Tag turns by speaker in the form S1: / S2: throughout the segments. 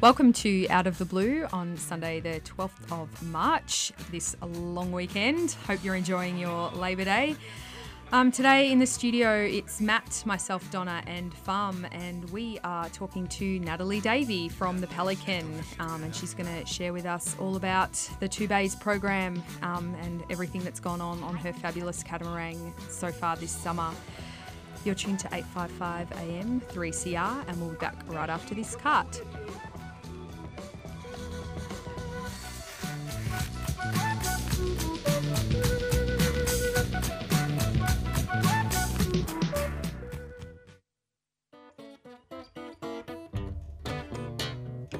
S1: Welcome to Out of the Blue on Sunday, the 12th of March, this long weekend. Hope you're enjoying your Labor Day. Um, today in the studio, it's Matt, myself, Donna, and Farm, and we are talking to Natalie Davey from the Pelican, um, and she's going to share with us all about the Two Bays program um, and everything that's gone on on her fabulous catamaran so far this summer. You're tuned to 855 AM 3CR, and we'll be back right after this cut.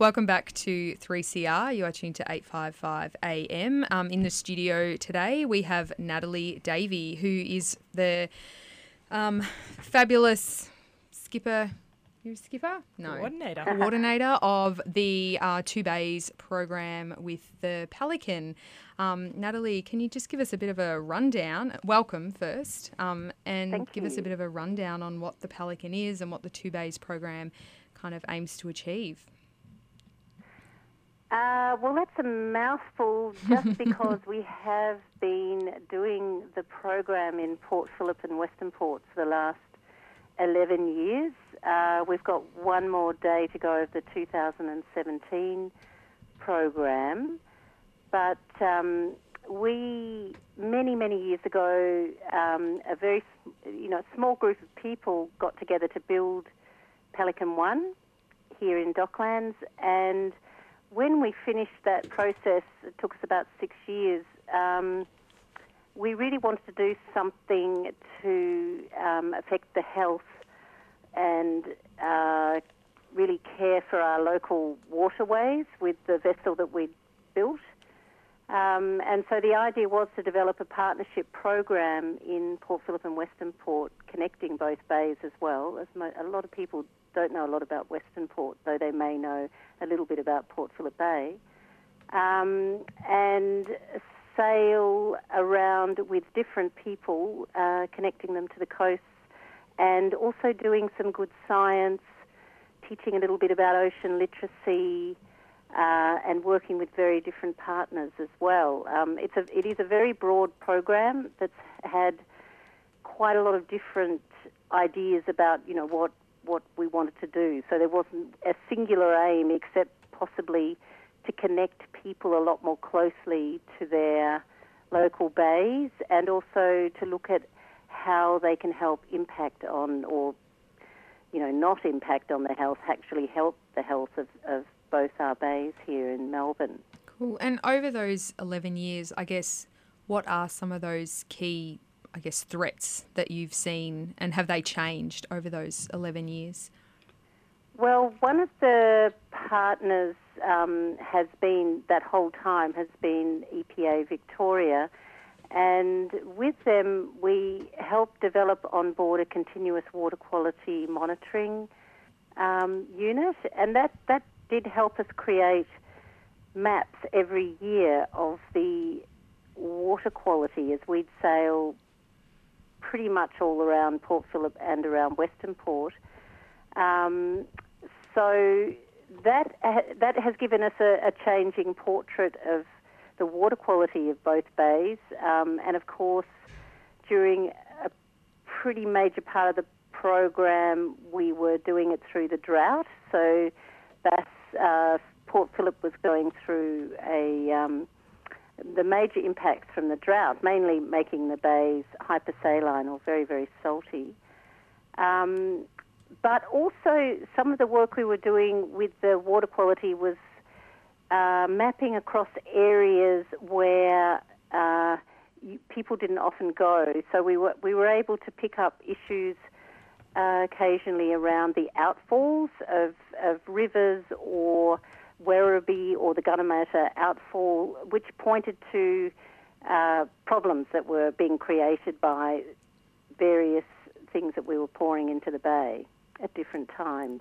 S1: Welcome back to 3CR. You are tuned to 855 AM. Um, in the studio today, we have Natalie Davey, who is the um, fabulous skipper. You're a skipper? No.
S2: Coordinator.
S1: Coordinator of the uh, Two Bays program with the Pelican. Um, Natalie, can you just give us a bit of a rundown? Welcome first, um, and
S3: Thank
S1: give us a bit of a rundown on what the Pelican is and what the Two Bays program kind of aims to achieve.
S3: Uh, well, that's a mouthful just because we have been doing the program in Port Phillip and Western Port for the last 11 years. Uh, we've got one more day to go of the 2017 program. But um, we, many, many years ago, um, a very, you know, small group of people got together to build Pelican One here in Docklands, and when we finished that process, it took us about six years. Um, we really wanted to do something to um, affect the health and uh, really care for our local waterways with the vessel that we'd built. Um, and so the idea was to develop a partnership program in Port Phillip and Western Port, connecting both bays as well. As mo- a lot of people don't know a lot about Western Port, though they may know a little bit about Port Phillip Bay, um, and sail around with different people, uh, connecting them to the coasts, and also doing some good science, teaching a little bit about ocean literacy, uh, and working with very different partners as well. Um, it's a, it is a very broad program that's had quite a lot of different ideas about you know what what we wanted to do. So there wasn't a singular aim except possibly to connect people a lot more closely to their local bays and also to look at how they can help impact on or you know not impact on the health actually help the health of, of both our bays here in Melbourne.
S1: Cool. And over those 11 years, I guess, what are some of those key, I guess, threats that you've seen and have they changed over those 11 years?
S3: Well, one of the partners um, has been that whole time has been EPA Victoria, and with them we help develop on board a continuous water quality monitoring um, unit, and that that did help us create maps every year of the water quality as we'd sail pretty much all around Port Phillip and around Western Port. Um, so that that has given us a, a, changing portrait of the water quality of both bays, um, and of course, during a pretty major part of the program, we were doing it through the drought. So Bass uh, Port Phillip was going through a um, the major impacts from the drought, mainly making the bays hypersaline or very very salty. Um, but also, some of the work we were doing with the water quality was uh, mapping across areas where uh, people didn't often go. So we were we were able to pick up issues uh, occasionally around the outfalls of of rivers or Werribee or the Gunnamatta outfall, which pointed to uh, problems that were being created by various things that we were pouring into the bay at different times.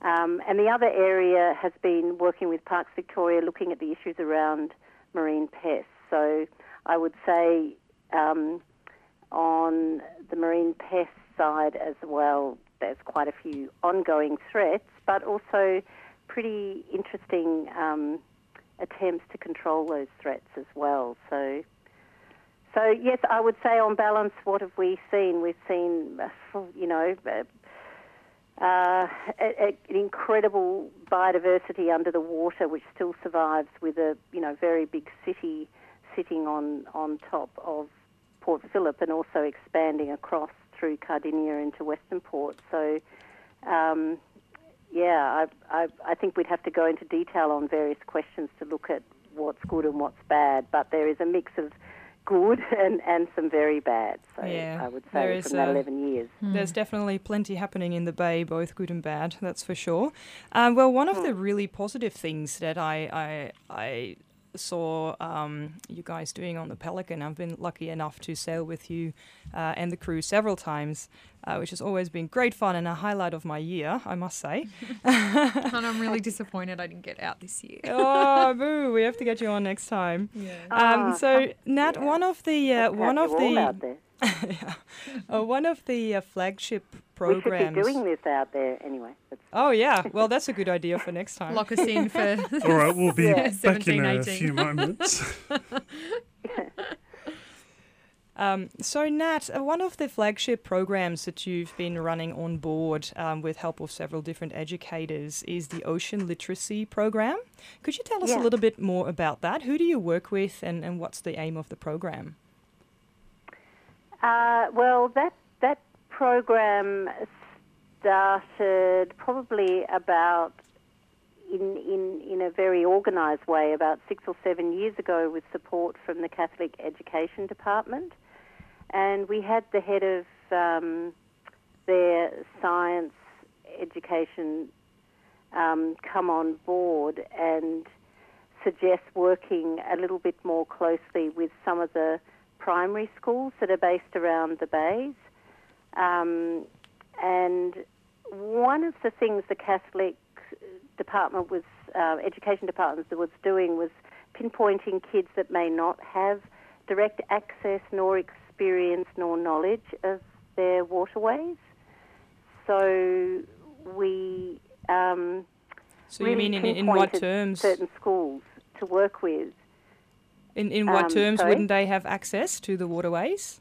S3: Um, and the other area has been working with Parks Victoria, looking at the issues around marine pests. So I would say um, on the marine pest side as well, there's quite a few ongoing threats, but also pretty interesting um, attempts to control those threats as well. So, so yes, I would say on balance, what have we seen? We've seen, you know, uh, a, an incredible biodiversity under the water, which still survives with a you know very big city sitting on on top of Port Phillip and also expanding across through Cardinia into Western Port. So, um, yeah, I, I, I think we'd have to go into detail on various questions to look at what's good and what's bad. But there is a mix of good and, and some very bad. So yeah, I would say from that 11 years.
S2: Hmm. There's definitely plenty happening in the Bay, both good and bad, that's for sure. Um, well, one of the hmm. really positive things that I, I, I saw um, you guys doing on the Pelican. I've been lucky enough to sail with you uh, and the crew several times, uh, which has always been great fun and a highlight of my year, I must say.
S1: and I'm really disappointed I didn't get out this year.
S2: oh, boo! We have to get you on next time. Yeah. Um, so, ah, Nat, yeah. one of the uh, one of the yeah. Uh, one of the uh, flagship programs.
S3: We should be doing this out there anyway.
S2: oh yeah, well that's a good idea for next time.
S1: Lock us in for.
S4: All right, we'll be yeah. back in a few moments.
S2: Um, so, Nat, uh, one of the flagship programs that you've been running on board um, with help of several different educators is the Ocean Literacy Program. Could you tell us yeah. a little bit more about that? Who do you work with, and, and what's the aim of the program?
S3: Uh, well, that that program started probably about in, in, in a very organised way about six or seven years ago with support from the Catholic Education Department. And we had the head of um, their science education um, come on board and suggest working a little bit more closely with some of the primary schools that are based around the bays. Um, and one of the things the Catholic department was, uh, education department was doing was pinpointing kids that may not have direct access nor experience nor knowledge of their waterways. So we um,
S2: so you mean in, in what terms?
S3: Certain schools to work with.
S2: In in what um, terms sorry? wouldn't they have access to the waterways?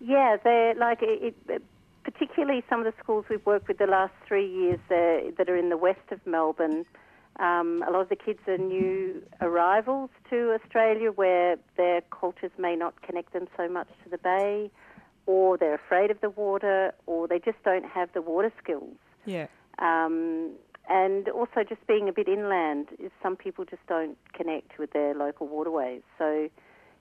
S3: Yeah, they're like it, it, particularly some of the schools we've worked with the last three years that are in the west of Melbourne. Um, a lot of the kids are new arrivals to Australia where their cultures may not connect them so much to the bay, or they're afraid of the water, or they just don't have the water skills.
S2: Yeah.
S3: Um, and also just being a bit inland some people just don't connect with their local waterways. So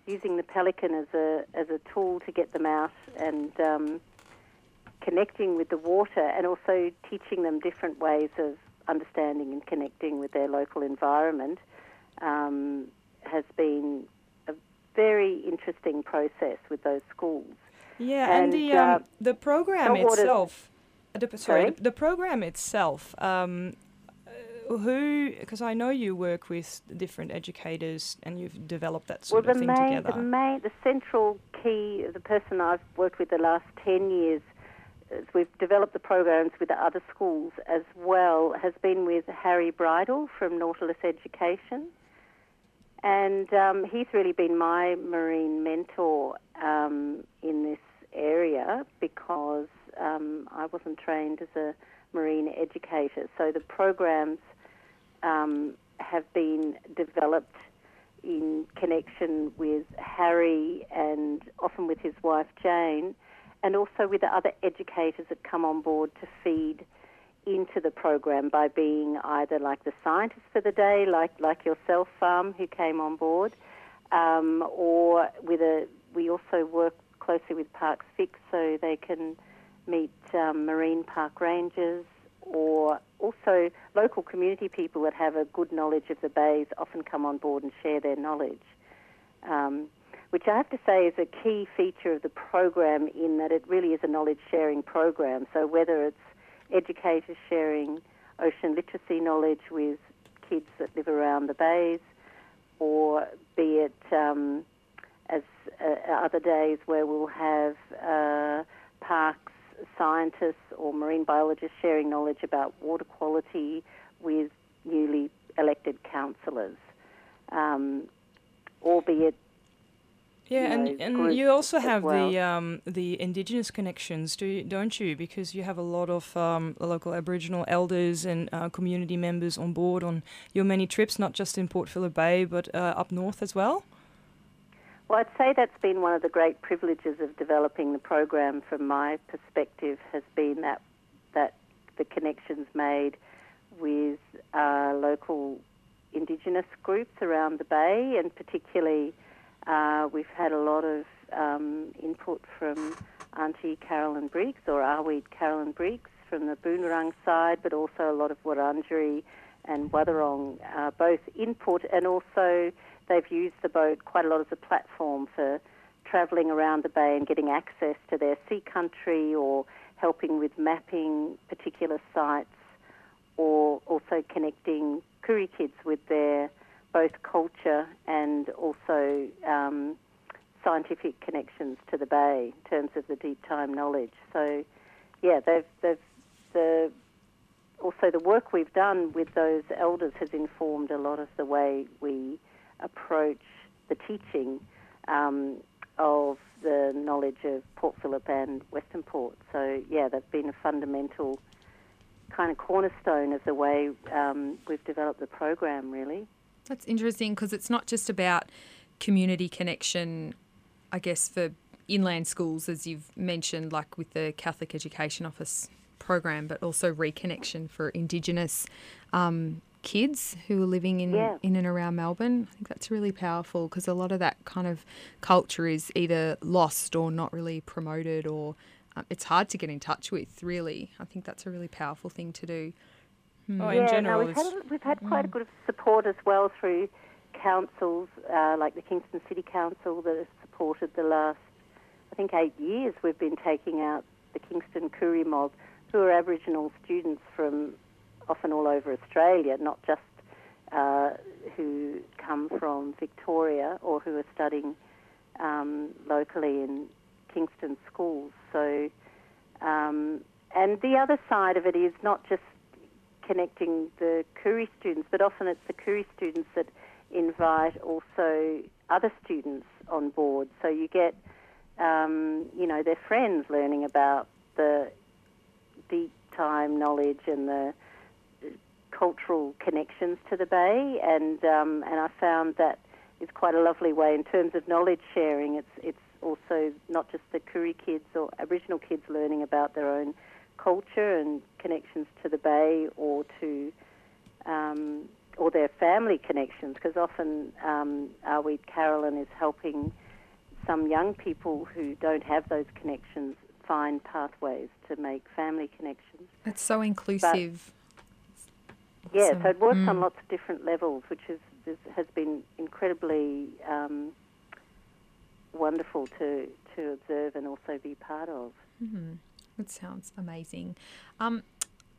S3: using the pelican as a as a tool to get them out and um, connecting with the water, and also teaching them different ways of understanding and connecting with their local environment um, has been a very interesting process with those schools.
S2: Yeah, and, and the uh, um, the program itself. The, sorry? The, the, program itself. Um, uh, who? Because I know you work with different educators and you've developed that sort
S3: well,
S2: of thing
S3: main,
S2: together.
S3: The main, the central key, the person I've worked with the last ten years we've developed the programs with the other schools as well, has been with Harry Bridle from Nautilus Education. And um, he's really been my marine mentor um, in this area because um, I wasn't trained as a marine educator. So the programs um, have been developed in connection with Harry and often with his wife Jane and also with the other educators that come on board to feed into the program by being either like the scientists for the day, like like yourself, Farm, who came on board, um, or with a. We also work closely with Parks Vic so they can meet um, marine park rangers or also local community people that have a good knowledge of the bays often come on board and share their knowledge. Um, which I have to say is a key feature of the program in that it really is a knowledge sharing program. So whether it's educators sharing ocean literacy knowledge with kids that live around the bays, or be it um, as uh, other days where we'll have uh, parks scientists or marine biologists sharing knowledge about water quality with newly elected councillors, um, albeit
S2: yeah,
S3: and,
S2: know, and you also have well. the um, the indigenous connections, do you, don't you? Because you have a lot of um, local Aboriginal elders and uh, community members on board on your many trips, not just in Port Phillip Bay, but uh, up north as well.
S3: Well, I'd say that's been one of the great privileges of developing the program. From my perspective, has been that that the connections made with uh, local Indigenous groups around the bay, and particularly uh, we've had a lot of um, input from Auntie Carolyn Briggs or Arweet Carolyn Briggs from the Boonwurrung side, but also a lot of Wurundjeri and Wathaurong, uh, both input and also they've used the boat quite a lot as a platform for travelling around the bay and getting access to their sea country or helping with mapping particular sites or also connecting Koori kids with their both culture and also um, scientific connections to the bay in terms of the deep time knowledge. So, yeah, they've, they've the also the work we've done with those elders has informed a lot of the way we approach the teaching um, of the knowledge of Port Phillip and Western Port. So, yeah, they've been a fundamental kind of cornerstone of the way um, we've developed the program, really.
S1: That's interesting because it's not just about community connection, I guess, for inland schools, as you've mentioned, like with the Catholic Education Office program, but also reconnection for Indigenous um, kids who are living in,
S3: yeah.
S1: in and around Melbourne. I think that's really powerful because a lot of that kind of culture is either lost or not really promoted or um, it's hard to get in touch with, really. I think that's a really powerful thing to do.
S2: Mm. Oh,
S3: yeah,
S2: general,
S3: no, we've, had, we've had quite mm. a good support as well through councils uh, like the Kingston City Council that has supported the last, I think, eight years. We've been taking out the Kingston Koori mob, who are Aboriginal students from often all over Australia, not just uh, who come from Victoria or who are studying um, locally in Kingston schools. So, um, and the other side of it is not just connecting the Koori students, but often it's the Koori students that invite also other students on board. So you get, um, you know, their friends learning about the deep time knowledge and the cultural connections to the bay, and um, and I found that is quite a lovely way in terms of knowledge sharing. It's it's also not just the Koori kids or Aboriginal kids learning about their own culture and connections to the bay or to um, or their family connections because often um, Arweet Carolyn is helping some young people who don't have those connections find pathways to make family connections.
S1: It's so inclusive.
S3: Yeah, so, it works mm. on lots of different levels, which is, is has been incredibly um, wonderful to to observe and also be part of.
S1: Mm-hmm. That sounds amazing. Um,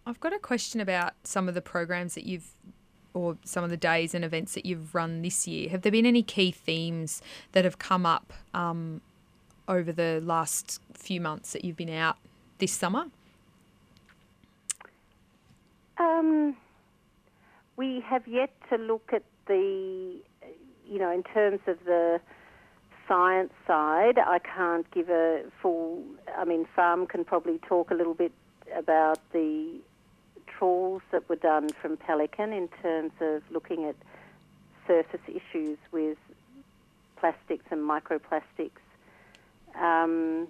S1: I've got a question about some of the programs that you've or some of the days and events that you've run this year. Have there been any key themes that have come up um, over the last few months that you've been out this summer?
S3: Um, we have yet to look at the, you know, in terms of the science side, I can't give a full. I mean, Farm can probably talk a little bit about the trawls that were done from Pelican in terms of looking at surface issues with plastics and microplastics. Um,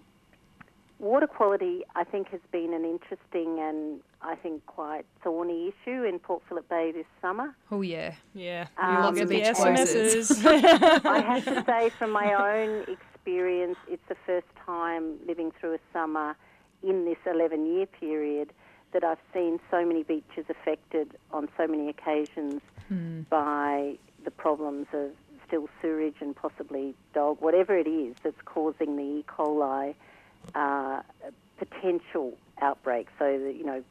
S3: water quality, I think, has been an interesting and I think quite thorny issue in Port Phillip Bay this summer.
S1: Oh yeah,
S2: yeah. Um, Lots of
S1: beach
S3: closes. I have to say, from my own experience, it's the first time living through a summer in this 11-year period that I've seen so many beaches affected on so many occasions mm. by the problems of still sewage and possibly dog, whatever it is that's causing the E. coli uh, potential outbreak. So that, you know,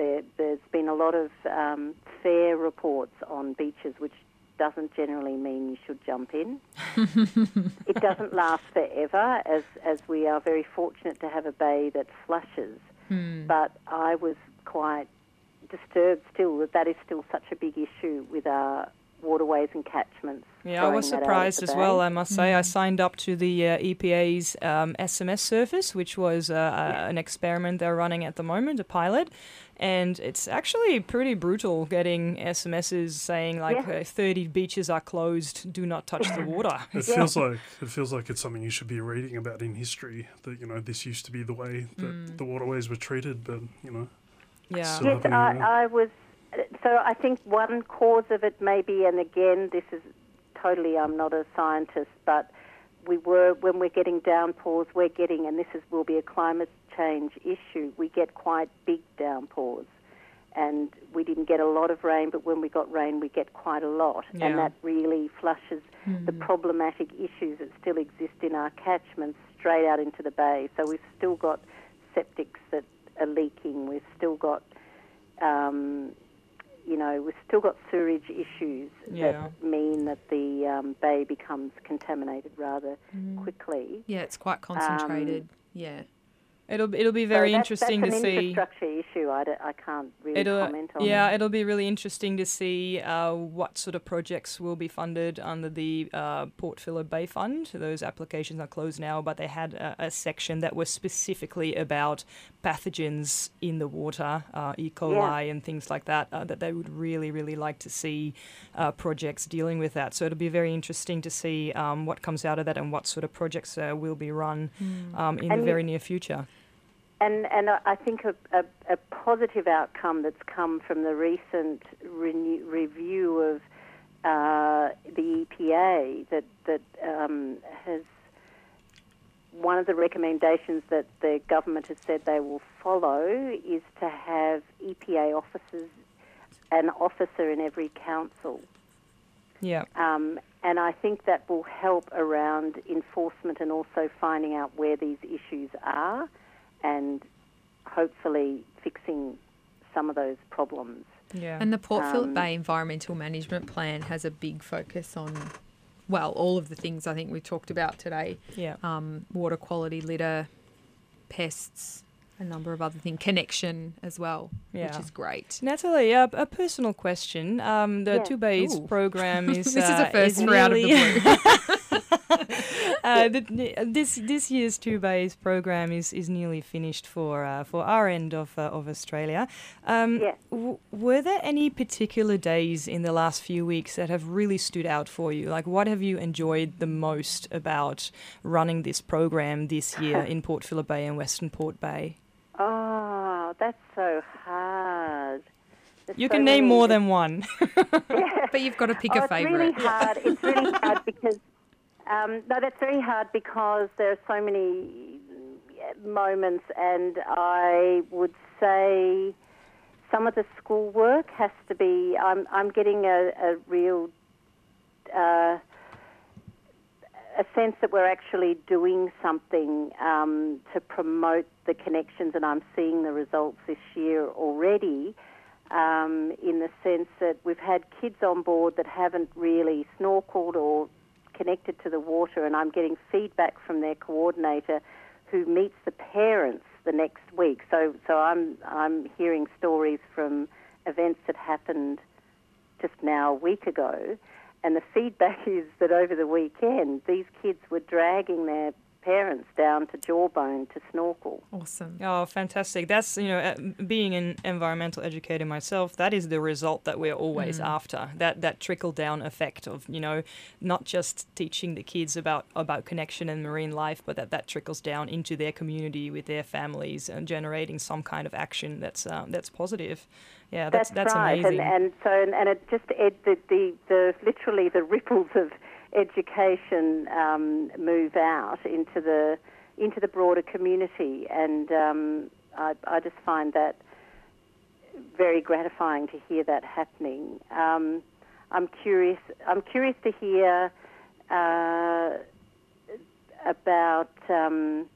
S3: there, has been a lot of um, fair reports on beaches, which doesn't generally mean you should jump in. it doesn't last forever, as as we are very fortunate to have a bay that flushes. Hmm. But I was quite disturbed still that that is still such a big issue with our waterways and catchments.
S2: Yeah, I was surprised as well, I must say. Mm. I signed up to the uh, EPA's um, SMS service, which was uh, yeah. an experiment they're running at the moment, a pilot. And it's actually pretty brutal getting SMSs saying like yeah. uh, 30 beaches are closed, do not touch the water.
S4: It yeah. feels like it feels like it's something you should be reading about in history. That you know this used to be the way that mm. the waterways were treated, but you know.
S3: Yeah. Yes, I, I was so I think one cause of it may be, and again, this is totally, I'm not a scientist, but we were, when we're getting downpours, we're getting, and this is, will be a climate change issue, we get quite big downpours. And we didn't get a lot of rain, but when we got rain, we get quite a lot. Yeah. And that really flushes mm. the problematic issues that still exist in our catchments straight out into the bay. So we've still got septics that are leaking, we've still got um, you know, we've still got sewage issues yeah. that mean that the um, bay becomes contaminated rather mm. quickly.
S1: Yeah, it's quite concentrated. Um, yeah.
S2: It'll it'll be very
S3: so
S2: interesting
S3: that's
S2: to see.
S3: infrastructure issue. I, I can't really
S2: it'll,
S3: comment on.
S2: Yeah, it'll be really interesting to see uh, what sort of projects will be funded under the uh, Port Phillip Bay Fund. Those applications are closed now, but they had a, a section that was specifically about pathogens in the water, uh, E. coli yeah. and things like that. Uh, that they would really really like to see uh, projects dealing with that. So it'll be very interesting to see um, what comes out of that and what sort of projects uh, will be run mm. um, in and the very near future.
S3: And, and I think a, a, a, positive outcome that's come from the recent renew, review of uh, the EPA that, that um, has one of the recommendations that the government has said they will follow is to have EPA officers, an officer in every council.
S2: Yeah.
S3: Um, and I think that will help around enforcement and also finding out where these issues are and hopefully fixing some of those problems.
S1: Yeah. And the Port Phillip um, Bay Environmental Management Plan has a big focus on, well, all of the things I think we talked about today.
S2: Yeah.
S1: Um, water quality, litter, pests, a number of other things, connection as well, yeah. which is great.
S2: Natalie, uh, a personal question. Um, the yeah. Two Bays Ooh. program is
S1: this
S2: uh,
S1: is a first for out of the blue.
S2: uh, this this year's Two Bays program is, is nearly finished for uh, for our end of uh, of Australia. Um,
S3: yeah.
S2: W- were there any particular days in the last few weeks that have really stood out for you? Like, what have you enjoyed the most about running this program this year in Port Phillip Bay and Western Port Bay?
S3: Oh, that's so hard.
S2: There's you so can name more than one.
S1: yeah. But you've got to pick
S3: oh,
S1: a favourite.
S3: It's really hard. It's really hard because um, no, that's very hard because there are so many moments, and I would say some of the schoolwork has to be. I'm I'm getting a, a real uh, a sense that we're actually doing something um, to promote the connections, and I'm seeing the results this year already. Um, in the sense that we've had kids on board that haven't really snorkeled or connected to the water, and I'm getting feedback from their coordinator who meets the parents the next week. So, so I'm I'm hearing stories from events that happened just now a week ago, and the feedback is that over the weekend these kids were dragging their parents down to Jawbone to snorkel.
S1: Awesome.
S2: Oh, fantastic. That's, you know, uh, being an environmental educator myself, that is the result that we're always mm. after. That that trickle down effect of, you know, not just teaching the kids about about connection and marine life, but that that trickles down into their community with their families and generating some kind of action that's um, that's positive. Yeah, that's
S3: that's,
S2: that's
S3: right.
S2: amazing.
S3: And, and so and, and it just it, the, the the literally the ripples of education um, move out into the into the broader community, and um, I, I, just find that very gratifying to hear that happening. Um, I'm curious. I'm curious to hear uh, about. Um,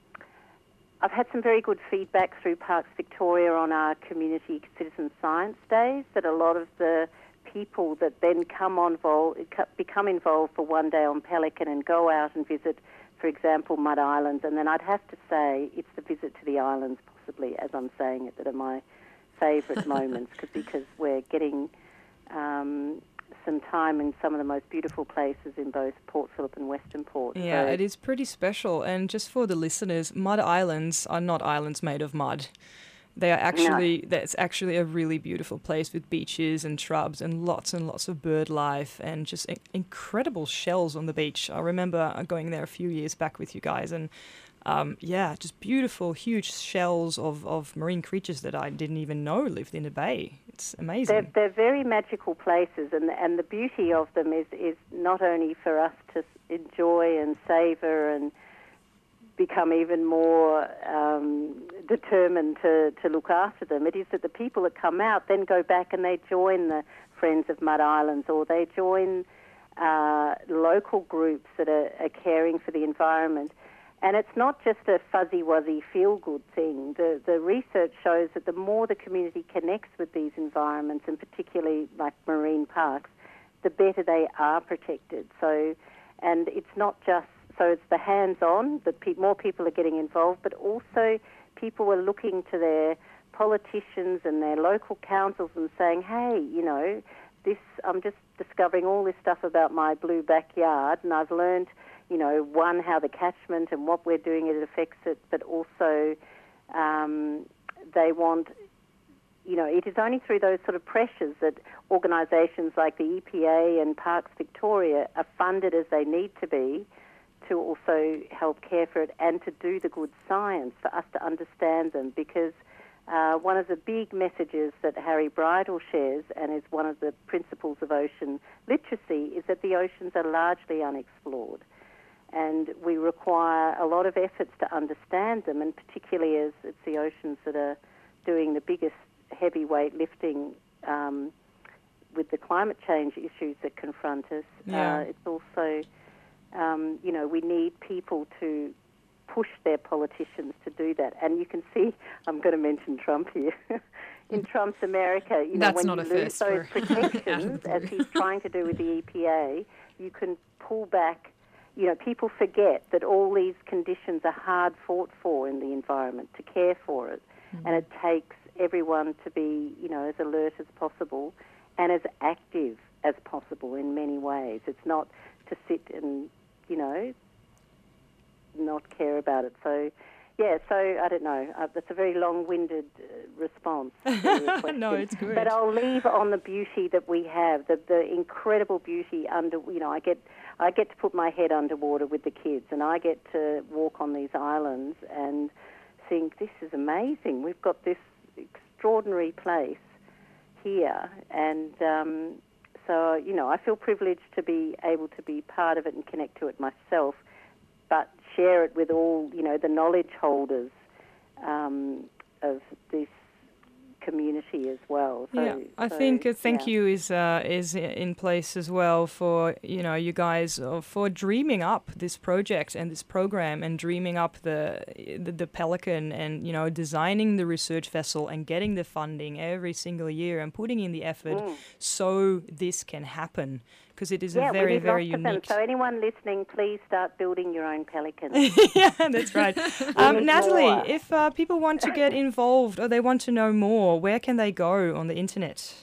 S3: I've had some very good feedback through Parks Victoria on our community citizen science days. That a lot of the people that then come on vol- become involved for one day on Pelican and go out and visit, for example, Mud Islands. And then I'd have to say it's the visit to the islands, possibly, as I'm saying it, that are my favourite moments cause, because we're getting um, some time in some of the most beautiful places in both Port Phillip and Western Port.
S2: Yeah, so it is pretty special. And just for the listeners, mud islands are not islands made of mud. They are actually that's actually a really beautiful place with beaches and shrubs and lots and lots of bird life and just in- incredible shells on the beach. I remember going there a few years back with you guys and um, yeah, just beautiful, huge shells of, of marine creatures that I didn't even know lived in the bay. It's amazing.
S3: They're, they're very magical places, and and the beauty of them is is not only for us to enjoy and savor and become even more um, determined to, to look after them. It is that the people that come out then go back and they join the Friends of Mud Islands or they join uh, local groups that are, are, caring for the environment. And it's not just a fuzzy wuzzy feel good thing. The, the research shows that the more the community connects with these environments, and particularly like marine parks, the better they are protected. So, and it's not just so it's the hands-on that pe- more people are getting involved, but also people are looking to their politicians and their local councils and saying, "Hey, you know, this I'm just discovering all this stuff about my blue backyard, and I've learned, you know, one how the catchment and what we're doing it affects it, but also um, they want." You know, it is only through those sort of pressures that organisations like the EPA and Parks Victoria are funded as they need to be to also help care for it and to do the good science for us to understand them because uh, one of the big messages that Harry Bridle shares and is one of the principles of ocean literacy is that the oceans are largely unexplored and we require a lot of efforts to understand them and particularly as it's the oceans that are doing the biggest heavyweight lifting um, with the climate change issues that confront us.
S2: Yeah.
S3: Uh, it's also um, you know, we need people to push their politicians to do that. And you can see, I'm going to mention Trump here. in Trump's America, you know,
S1: That's
S3: when you lose those protections, as he's trying to do with the EPA, you can pull back. You know, people forget that all these conditions are hard fought for in the environment to care for it, mm-hmm. and it takes everyone to be, you know, as alert as possible and as active as possible in many ways. It's not to sit and you know, not care about it. So, yeah, so I don't know. Uh, that's a very long-winded uh, response.
S2: no, it's good.
S3: But I'll leave on the beauty that we have, the the incredible beauty under. You know, I get I get to put my head underwater with the kids, and I get to walk on these islands and think this is amazing. We've got this extraordinary place here, and um, so, you know, I feel privileged to be able to be part of it and connect to it myself, but share it with all, you know, the knowledge holders um, of this community as well. So,
S2: yeah, I
S3: so,
S2: think a thank
S3: yeah.
S2: you is uh, is in place as well for you know you guys uh, for dreaming up this project and this program and dreaming up the, the the Pelican and you know designing the research vessel and getting the funding every single year and putting in the effort so this can happen because it is.
S3: Yeah,
S2: a very very
S3: lots of them.
S2: unique.
S3: So anyone listening, please start building your own pelicans.
S2: yeah, that's right. Um, Natalie,
S3: more.
S2: if uh, people want to get involved or they want to know more, where can they go on the internet?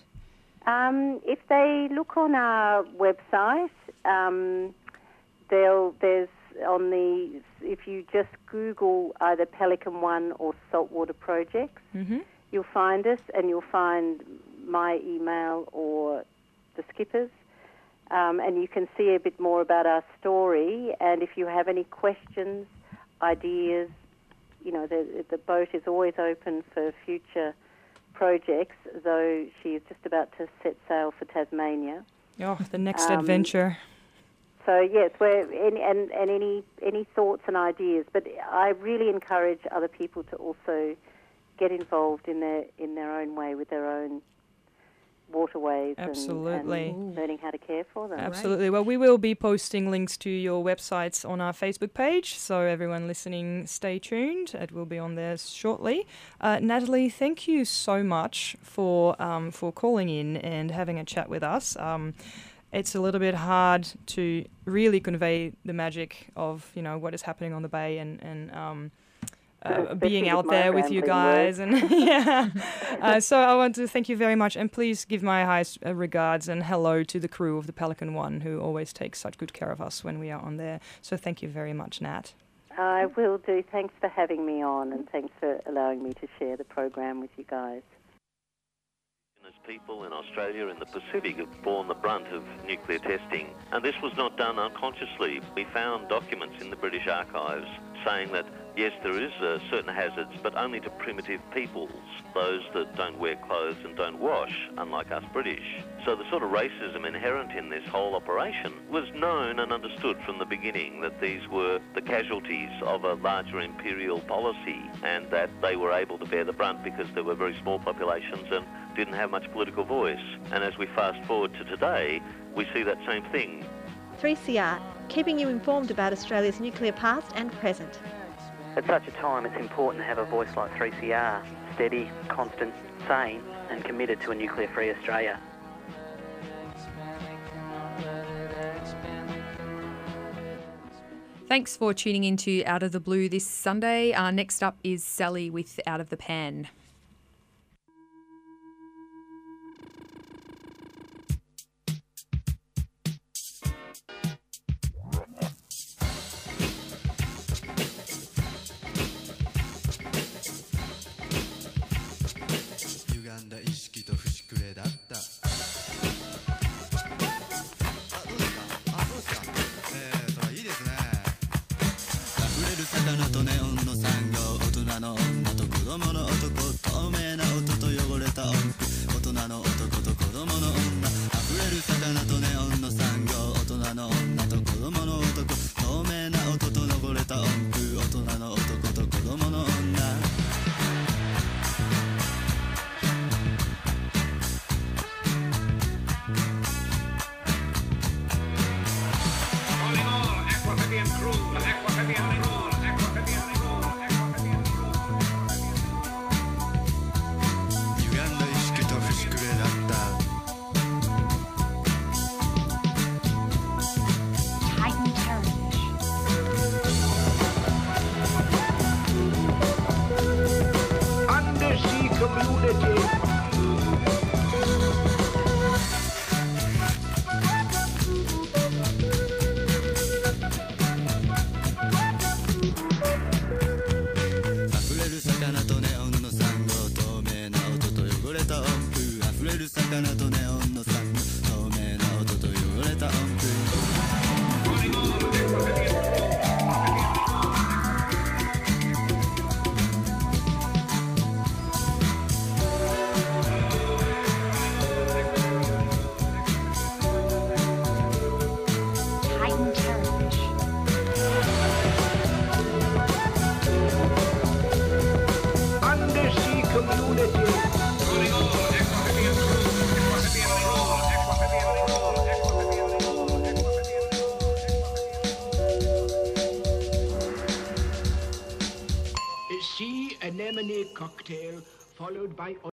S3: Um, if they look on our website, um, they'll, there's on the if you just Google either Pelican One or Saltwater Projects,
S2: Mm-hmm.
S3: you'll find us, and you'll find my email or the skipper's, um, and you can see a bit more about our story. And if you have any questions, ideas, you know, the, the boat is always open for future projects, though she is just about to set sail for Tasmania.
S2: Oh, the next
S3: Um,
S2: adventure.
S3: So yes, we're in, and and any any thoughts and ideas. But I really encourage other people to also get involved in their in their own way with their own waterways and-
S2: Absolutely.
S3: and, learning how to care for them.
S2: Absolutely. Well, we will be posting links to your websites on our Facebook page, so everyone listening, stay tuned. It will be on there shortly. Uh, Natalie, thank you so much for um, for calling in and having a chat with us. Um, it's a little bit hard to really convey the magic of you know what is happening on the bay and and um, uh, being out there with you guys and yeah. Uh, so I want to thank you very much and please give my highest uh, regards and hello to the crew of the Pelican One who always takes such good care of us when we are on there. So thank you very much, Nat.
S3: I will do. Thanks for having me on, and thanks for allowing me to share the program with you guys.
S5: Indigenous people in Australia and the Pacific have borne the brunt of nuclear testing, and this was not done unconsciously. We found documents in the British archives saying that yes, there is uh, certain hazards, but only to primitive peoples, those that don't wear clothes and don't wash, unlike us British. So the sort of racism inherent in this whole operation was known and understood from the beginning that these were the casualties of a larger imperial policy and that they were able to bear the brunt because there were very small populations and didn't have much political voice. And as we fast forward to today, we see that same thing.
S6: 3CR, keeping you informed about Australia's nuclear past and present.
S7: At such a time, it's important to have a voice like 3CR, steady, constant, sane, and committed to a nuclear free Australia.
S1: Thanks for tuning in to Out of the Blue this Sunday. Uh, next up is Sally with Out of the Pan.
S8: Followed by